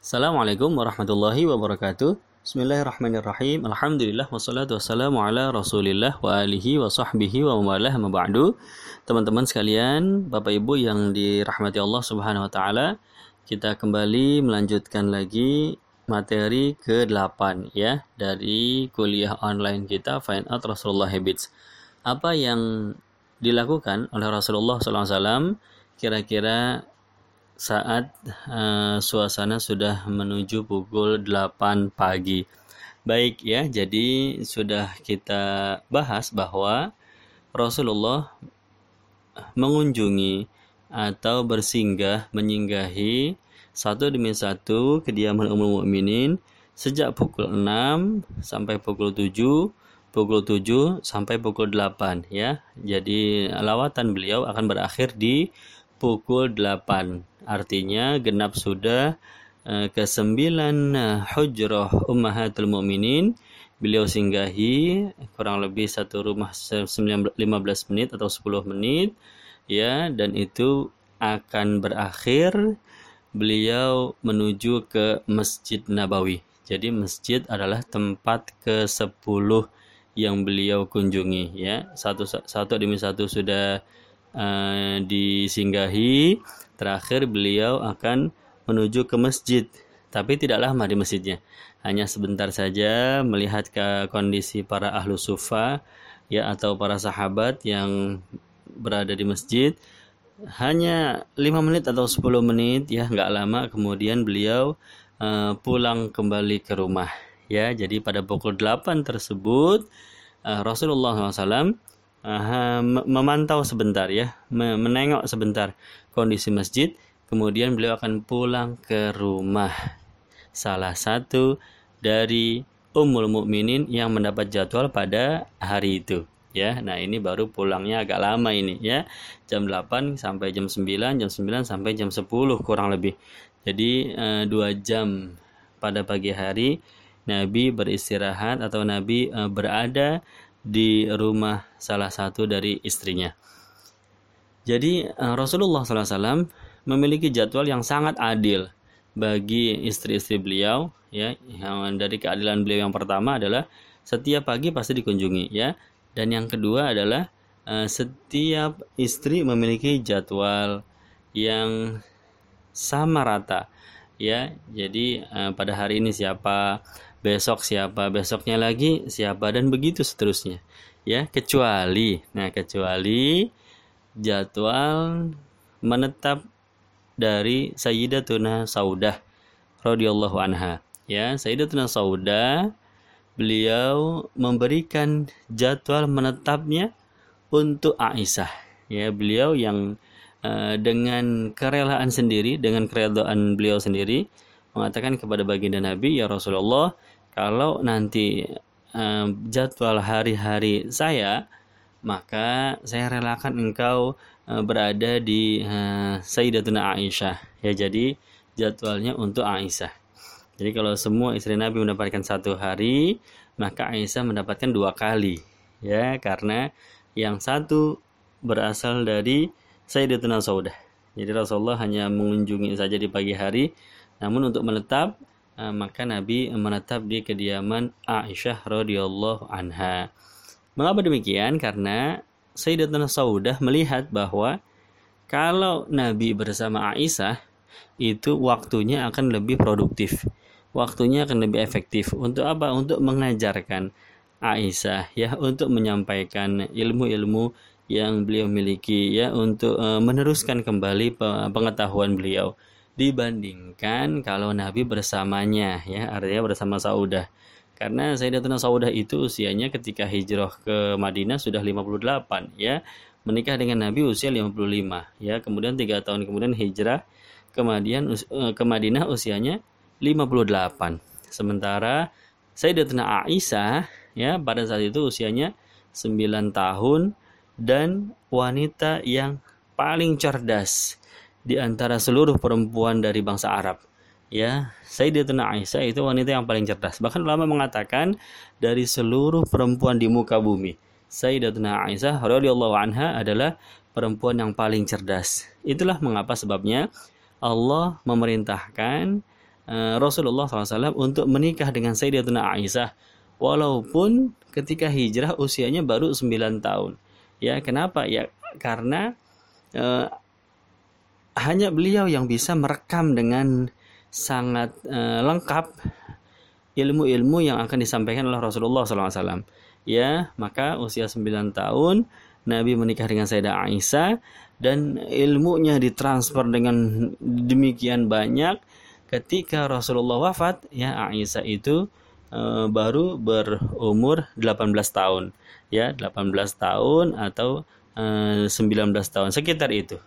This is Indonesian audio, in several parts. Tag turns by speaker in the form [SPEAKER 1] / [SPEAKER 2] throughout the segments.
[SPEAKER 1] Assalamualaikum warahmatullahi wabarakatuh. Bismillahirrahmanirrahim. Alhamdulillah wassalatu wassalamu ala Rasulillah wa alihi wa sahbihi wa mawalah ma ba'du. Teman-teman sekalian, Bapak Ibu yang dirahmati Allah Subhanahu wa taala, kita kembali melanjutkan lagi materi ke-8 ya dari kuliah online kita Find Out Rasulullah Habits. Apa yang dilakukan oleh Rasulullah SAW kira-kira saat uh, suasana sudah menuju pukul 8 pagi. Baik ya, jadi sudah kita bahas bahwa Rasulullah mengunjungi atau bersinggah menyinggahi satu demi satu kediaman umum mukminin sejak pukul 6 sampai pukul 7 pukul 7 sampai pukul 8 ya. Jadi lawatan beliau akan berakhir di pukul 8 Artinya genap sudah uh, ke sembilan uh, hujrah ummahatul mu'minin beliau singgahi kurang lebih satu rumah 15 menit atau 10 menit ya dan itu akan berakhir beliau menuju ke Masjid Nabawi. Jadi masjid adalah tempat ke-10 yang beliau kunjungi ya. Satu satu demi satu sudah uh, disinggahi Terakhir beliau akan menuju ke masjid, tapi tidak lama di masjidnya. Hanya sebentar saja melihat ke kondisi para ahlu sufa ya atau para sahabat yang berada di masjid. Hanya 5 menit atau 10 menit ya nggak lama kemudian beliau uh, pulang kembali ke rumah ya. Jadi pada pukul 8 tersebut uh, Rasulullah SAW uh, memantau sebentar ya, menengok sebentar kondisi masjid, kemudian beliau akan pulang ke rumah salah satu dari Ummul Mukminin yang mendapat jadwal pada hari itu ya. Nah, ini baru pulangnya agak lama ini ya. Jam 8 sampai jam 9, jam 9 sampai jam 10 kurang lebih. Jadi uh, dua jam pada pagi hari Nabi beristirahat atau Nabi uh, berada di rumah salah satu dari istrinya. Jadi uh, Rasulullah SAW memiliki jadwal yang sangat adil bagi istri-istri beliau ya. Yang dari keadilan beliau yang pertama adalah setiap pagi pasti dikunjungi ya. Dan yang kedua adalah uh, setiap istri memiliki jadwal yang sama rata ya. Jadi uh, pada hari ini siapa besok siapa? Besoknya lagi siapa? Dan begitu seterusnya. Ya kecuali nah kecuali jadwal menetap dari Sayyidatuna Saudah radhiyallahu anha. Ya Sayyidatuna Saudah beliau memberikan jadwal menetapnya untuk Aisyah. Ya beliau yang uh, dengan kerelaan sendiri dengan kerelaan beliau sendiri mengatakan kepada baginda Nabi ya Rasulullah kalau nanti um, jadwal hari-hari saya maka saya relakan engkau uh, berada di uh, Sayyidatuna Aisyah. Ya jadi jadwalnya untuk Aisyah. Jadi kalau semua istri Nabi mendapatkan satu hari maka Aisyah mendapatkan dua kali. Ya karena yang satu berasal dari Sayyidatuna Saudah. Jadi Rasulullah hanya mengunjungi saja di pagi hari. Namun untuk menetap maka Nabi menetap di kediaman Aisyah radhiyallahu anha. Mengapa demikian? Karena Sayyidatuna Saudah melihat bahwa kalau Nabi bersama Aisyah itu waktunya akan lebih produktif. Waktunya akan lebih efektif. Untuk apa? Untuk mengajarkan Aisyah ya, untuk menyampaikan ilmu-ilmu yang beliau miliki ya, untuk uh, meneruskan kembali pengetahuan beliau dibandingkan kalau Nabi bersamanya ya artinya bersama Saudah. Karena Sayyidatuna Saudah itu usianya ketika hijrah ke Madinah sudah 58 ya. Menikah dengan Nabi usia 55 ya. Kemudian tiga tahun kemudian hijrah ke eh, ke Madinah usianya 58 sementara Sayyidatuna Aisyah ya pada saat itu usianya 9 tahun dan wanita yang paling cerdas di antara seluruh perempuan dari bangsa Arab. Ya, Sayyidatuna Aisyah itu wanita yang paling cerdas. Bahkan ulama mengatakan dari seluruh perempuan di muka bumi, Sayyidatuna Aisyah radhiyallahu anha adalah perempuan yang paling cerdas. Itulah mengapa sebabnya Allah memerintahkan uh, Rasulullah SAW untuk menikah dengan Sayyidatuna Aisyah walaupun ketika hijrah usianya baru 9 tahun. Ya, kenapa? Ya karena uh, hanya beliau yang bisa merekam dengan sangat uh, lengkap ilmu-ilmu yang akan disampaikan oleh Rasulullah SAW. Ya, maka usia 9 tahun Nabi menikah dengan Sayyidah Aisyah dan ilmunya ditransfer dengan demikian banyak. Ketika Rasulullah wafat ya Aisyah itu uh, baru berumur 18 tahun. Ya 18 tahun atau uh, eh, 19 tahun sekitar itu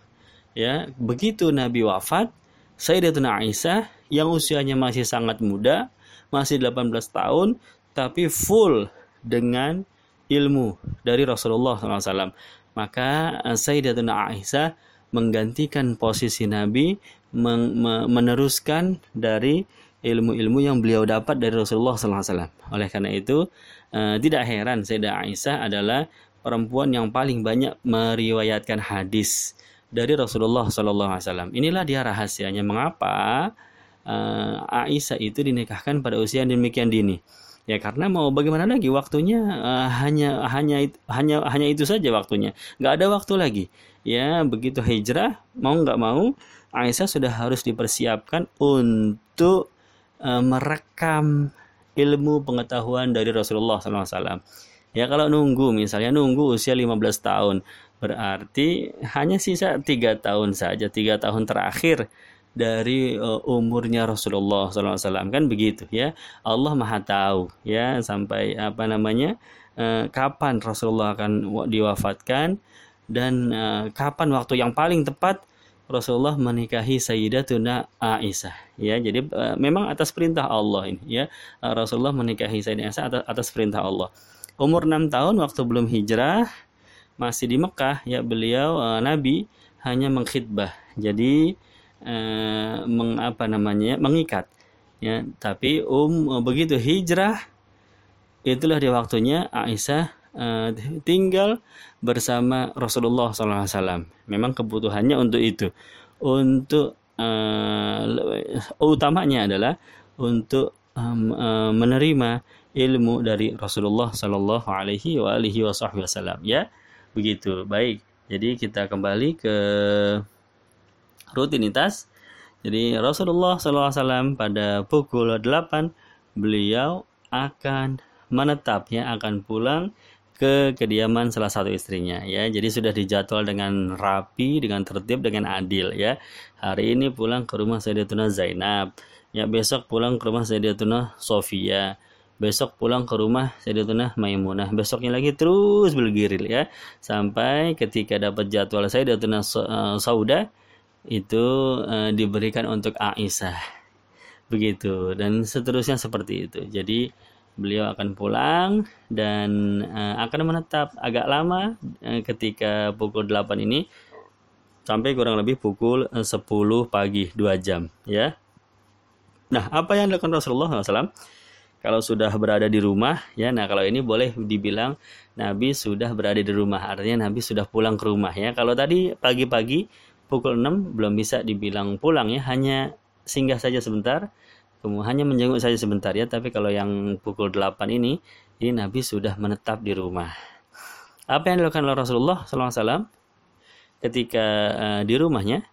[SPEAKER 1] ya begitu Nabi wafat Sayyidatuna Aisyah yang usianya masih sangat muda masih 18 tahun tapi full dengan ilmu dari Rasulullah SAW maka eh, Sayyidatuna Aisyah menggantikan posisi Nabi meneruskan dari ilmu-ilmu yang beliau dapat dari Rasulullah SAW. Oleh karena itu, uh, tidak heran Sayyidah Aisyah adalah perempuan yang paling banyak meriwayatkan hadis dari Rasulullah SAW. Inilah dia rahasianya mengapa uh, Aisyah itu dinikahkan pada usia yang demikian dini. Ya karena mau bagaimana lagi waktunya uh, hanya hanya hanya hanya itu saja waktunya, nggak ada waktu lagi. Ya begitu hijrah mau nggak mau Aisyah sudah harus dipersiapkan untuk uh, merekam ilmu pengetahuan dari Rasulullah SAW. Ya kalau nunggu misalnya nunggu usia 15 tahun berarti hanya sisa tiga tahun saja tiga tahun terakhir dari uh, umurnya Rasulullah SAW kan begitu ya? Allah maha tahu ya? Sampai apa namanya uh, kapan Rasulullah akan diwafatkan dan uh, kapan waktu yang paling tepat Rasulullah menikahi Sayyidatuna Aisyah ya? Jadi uh, memang atas perintah Allah ini ya? Rasulullah menikahi Sayyidatuna Aisyah atas, atas perintah Allah. Umur 6 tahun waktu belum hijrah masih di Mekah ya beliau uh, Nabi hanya mengkhidbah jadi uh, meng, apa namanya mengikat ya tapi um begitu hijrah itulah di waktunya Aisyah uh, tinggal bersama Rasulullah SAW. Memang kebutuhannya untuk itu, untuk uh, utamanya adalah untuk um, uh, menerima ilmu dari Rasulullah Wasallam. Ya, begitu. Baik. Jadi kita kembali ke rutinitas. Jadi Rasulullah SAW pada pukul 8 beliau akan menetap ya akan pulang ke kediaman salah satu istrinya ya. Jadi sudah dijadwal dengan rapi, dengan tertib, dengan adil ya. Hari ini pulang ke rumah Sayyidatuna Zainab. Ya, besok pulang ke rumah Sayyidatuna Sofia. Besok pulang ke rumah Sayyidatuna Maimunah. Besoknya lagi terus bergiril ya. Sampai ketika dapat jadwal Sayyidatuna eh, Sauda itu uh, diberikan untuk Aisyah. Begitu dan seterusnya seperti itu. Jadi beliau akan pulang dan uh, akan menetap agak lama uh, ketika pukul 8 ini sampai kurang lebih pukul uh, 10 pagi 2 jam ya. Nah, apa yang dilakukan Rasulullah SAW? Kalau sudah berada di rumah, ya, nah kalau ini boleh dibilang Nabi sudah berada di rumah, artinya Nabi sudah pulang ke rumah ya. Kalau tadi pagi-pagi pukul 6 belum bisa dibilang pulang ya, hanya singgah saja sebentar. Kemudian hanya menjenguk saja sebentar ya. Tapi kalau yang pukul 8 ini ini Nabi sudah menetap di rumah. Apa yang dilakukan oleh Rasulullah SAW ketika uh, di rumahnya?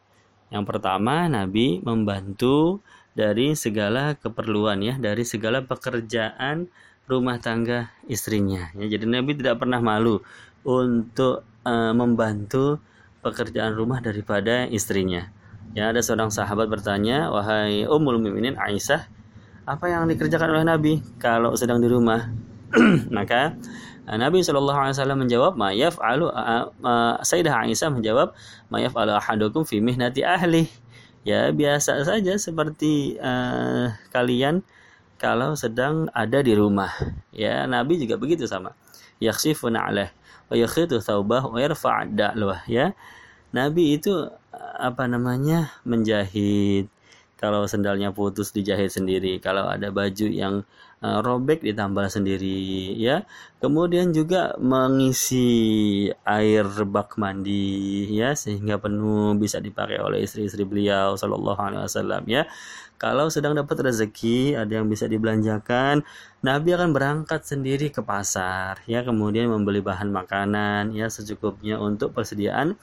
[SPEAKER 1] Yang pertama Nabi membantu dari segala keperluan ya dari segala pekerjaan rumah tangga istrinya ya jadi Nabi tidak pernah malu untuk uh, membantu pekerjaan rumah daripada istrinya Ya, ada seorang sahabat bertanya, "Wahai Ummul Mukminin Aisyah, apa yang dikerjakan oleh Nabi kalau sedang di rumah?" Maka eh, Nabi Shallallahu alaihi wasallam menjawab, "Ma yaf'alu Sayyidah Aisyah menjawab, "Ma yaf'alu ahadukum fi mihnati ahli." Ya, biasa saja seperti uh, kalian kalau sedang ada di rumah. Ya, Nabi juga begitu sama. Yakhsifuna alaih wa yakhitu thawbah wa yarfa' da'lwah ya. Nabi itu apa namanya menjahit kalau sendalnya putus dijahit sendiri kalau ada baju yang robek ditambal sendiri ya. Kemudian juga mengisi air bak mandi ya sehingga penuh bisa dipakai oleh istri-istri beliau sallallahu alaihi wasallam ya. Kalau sedang dapat rezeki ada yang bisa dibelanjakan Nabi akan berangkat sendiri ke pasar ya. Kemudian membeli bahan makanan ya secukupnya untuk persediaan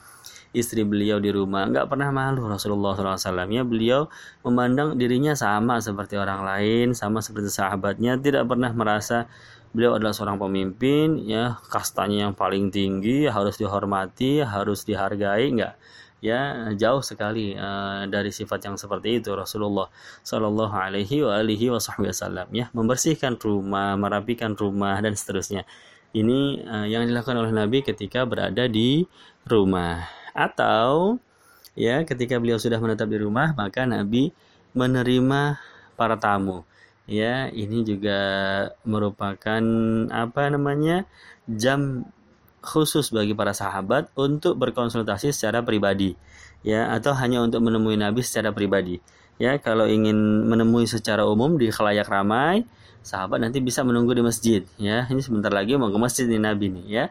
[SPEAKER 1] istri beliau di rumah. Nggak pernah malu Rasulullah SAW ya beliau memandang dirinya sama seperti orang lain sama seperti sahabatnya. Tidak pernah merasa beliau adalah seorang pemimpin ya kastanya yang paling tinggi harus dihormati harus dihargai nggak? Ya jauh sekali uh, dari sifat yang seperti itu Rasulullah Shallallahu Alaihi Wasallam. Ya membersihkan rumah merapikan rumah dan seterusnya. Ini uh, yang dilakukan oleh Nabi ketika berada di rumah atau ya ketika beliau sudah menetap di rumah maka Nabi menerima para tamu. Ya ini juga merupakan apa namanya jam khusus bagi para sahabat untuk berkonsultasi secara pribadi. Ya atau hanya untuk menemui Nabi secara pribadi. Ya kalau ingin menemui secara umum di khalayak ramai sahabat nanti bisa menunggu di masjid. Ya ini sebentar lagi mau ke masjid di Nabi nih ya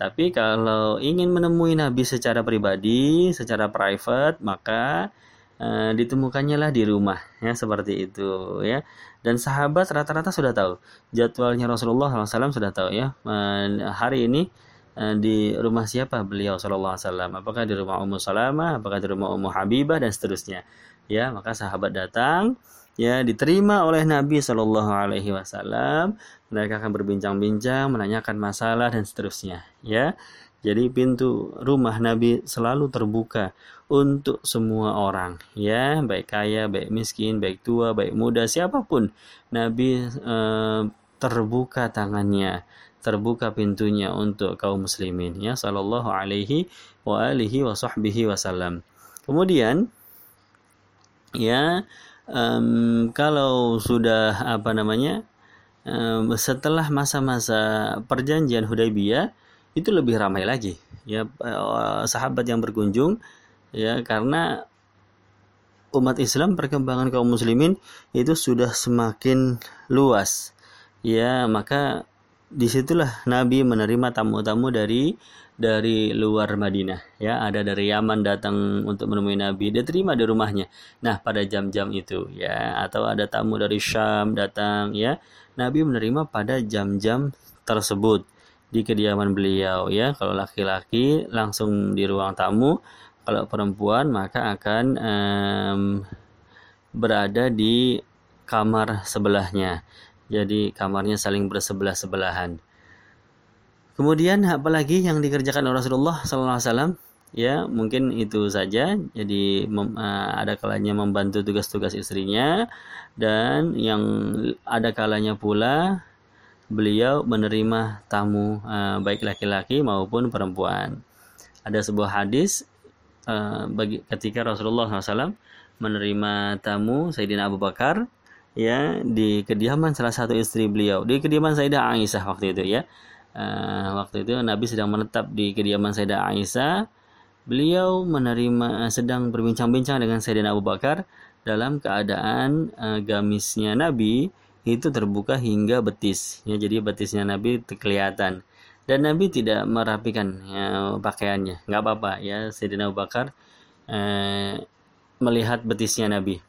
[SPEAKER 1] tapi kalau ingin menemui Nabi secara pribadi, secara private, maka e, ditemukannya lah di rumah, ya seperti itu, ya. Dan sahabat rata-rata sudah tahu jadwalnya Rasulullah SAW sudah tahu ya. E, hari ini e, di rumah siapa beliau Wasallam? Apakah di rumah Ummu Salamah? Apakah di rumah Ummu Habibah dan seterusnya? Ya, maka sahabat datang, ya diterima oleh Nabi Shallallahu Alaihi Wasallam. Mereka akan berbincang-bincang, menanyakan masalah dan seterusnya. Ya, jadi pintu rumah Nabi selalu terbuka untuk semua orang, ya baik kaya, baik miskin, baik tua, baik muda, siapa pun. Nabi eh, terbuka tangannya, terbuka pintunya untuk kaum muslimin, ya Shallallahu Alaihi wa alihi wasallam. Kemudian, ya um, kalau sudah apa namanya um, setelah masa-masa perjanjian Hudaybiyah itu lebih ramai lagi. Ya uh, sahabat yang berkunjung ya karena umat Islam perkembangan kaum muslimin itu sudah semakin luas. Ya maka di situlah Nabi menerima tamu-tamu dari dari luar Madinah ya. Ada dari Yaman datang untuk menemui Nabi. Dia terima di rumahnya. Nah pada jam-jam itu ya. Atau ada tamu dari Syam datang ya. Nabi menerima pada jam-jam tersebut di kediaman beliau ya. Kalau laki-laki langsung di ruang tamu. Kalau perempuan maka akan um, berada di kamar sebelahnya jadi kamarnya saling bersebelah sebelahan Kemudian apalagi yang dikerjakan oleh Rasulullah SAW ya mungkin itu saja. Jadi mem, uh, ada kalanya membantu tugas-tugas istrinya. Dan yang ada kalanya pula beliau menerima tamu uh, baik laki-laki maupun perempuan. Ada sebuah hadis uh, bagi ketika Rasulullah SAW menerima tamu Sayyidina Abu Bakar ya di kediaman salah satu istri beliau di kediaman Sayyidah Aisyah waktu itu ya uh, waktu itu Nabi sedang menetap di kediaman Sayyidah Aisyah. Beliau menerima eh, sedang berbincang-bincang dengan Sayyidina Abu Bakar dalam keadaan uh, gamisnya Nabi itu terbuka hingga betis. Ya, jadi betisnya Nabi kelihatan. Dan Nabi tidak merapikan ya, pakaiannya. Nggak apa-apa ya Sayyidina Abu Bakar uh, melihat betisnya Nabi.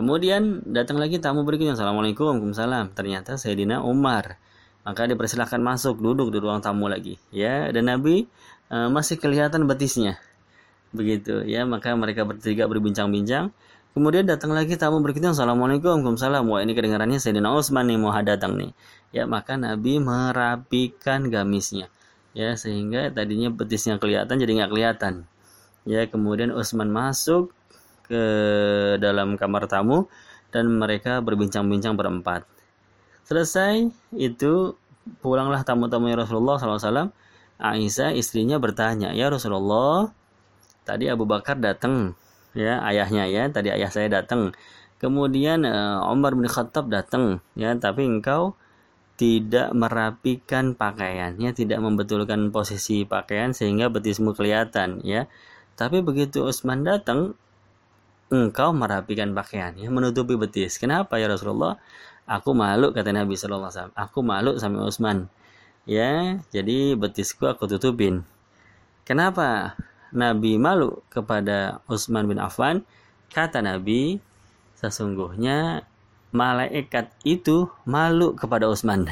[SPEAKER 1] Kemudian datang lagi tamu berikutnya. Assalamualaikum, Waalaikumsalam. Ternyata Sayyidina Umar. Maka dipersilahkan masuk duduk di ruang tamu lagi. Ya dan Nabi uh, masih kelihatan betisnya. Begitu ya. Maka mereka bertiga berbincang-bincang. Kemudian datang lagi tamu berikutnya. Assalamualaikum waalaikumsalam. Wah ini kedengarannya Sayyidina Utsman nih mau datang nih. Ya maka Nabi merapikan gamisnya. Ya sehingga tadinya betisnya kelihatan jadi nggak kelihatan. Ya kemudian Utsman masuk ke dalam kamar tamu dan mereka berbincang-bincang berempat Selesai itu pulanglah tamu-tamu Rasulullah SAW. Aisyah istrinya bertanya, ya Rasulullah, tadi Abu Bakar datang, ya ayahnya ya, tadi ayah saya datang. Kemudian uh, Umar bin Khattab datang, ya, tapi engkau tidak merapikan pakaiannya, tidak membetulkan posisi pakaian sehingga betismu kelihatan, ya. Tapi begitu Utsman datang, engkau merapikan pakaiannya menutupi betis. Kenapa ya Rasulullah? Aku malu kata Nabi Shallallahu Alaihi Wasallam. Aku malu sama Utsman. Ya, jadi betisku aku tutupin. Kenapa Nabi malu kepada Utsman bin Affan? Kata Nabi, sesungguhnya malaikat itu malu kepada Utsman.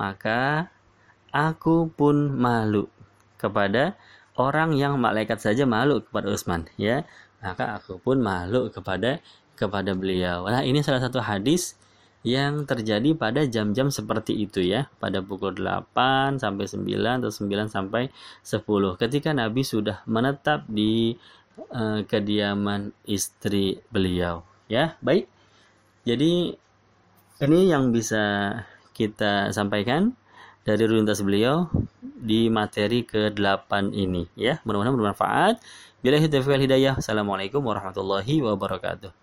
[SPEAKER 1] Maka aku pun malu kepada orang yang malaikat saja malu kepada Utsman, ya. Maka aku pun malu kepada kepada beliau. Nah, ini salah satu hadis yang terjadi pada jam-jam seperti itu ya. Pada pukul 8 sampai 9 atau 9 sampai 10 ketika Nabi sudah menetap di uh, kediaman istri beliau. Ya baik. Jadi ini yang bisa kita sampaikan dari rutinitas beliau di materi ke-8 ini. Ya mudah-mudahan bermanfaat bila hidayah. Assalamualaikum warahmatullahi wabarakatuh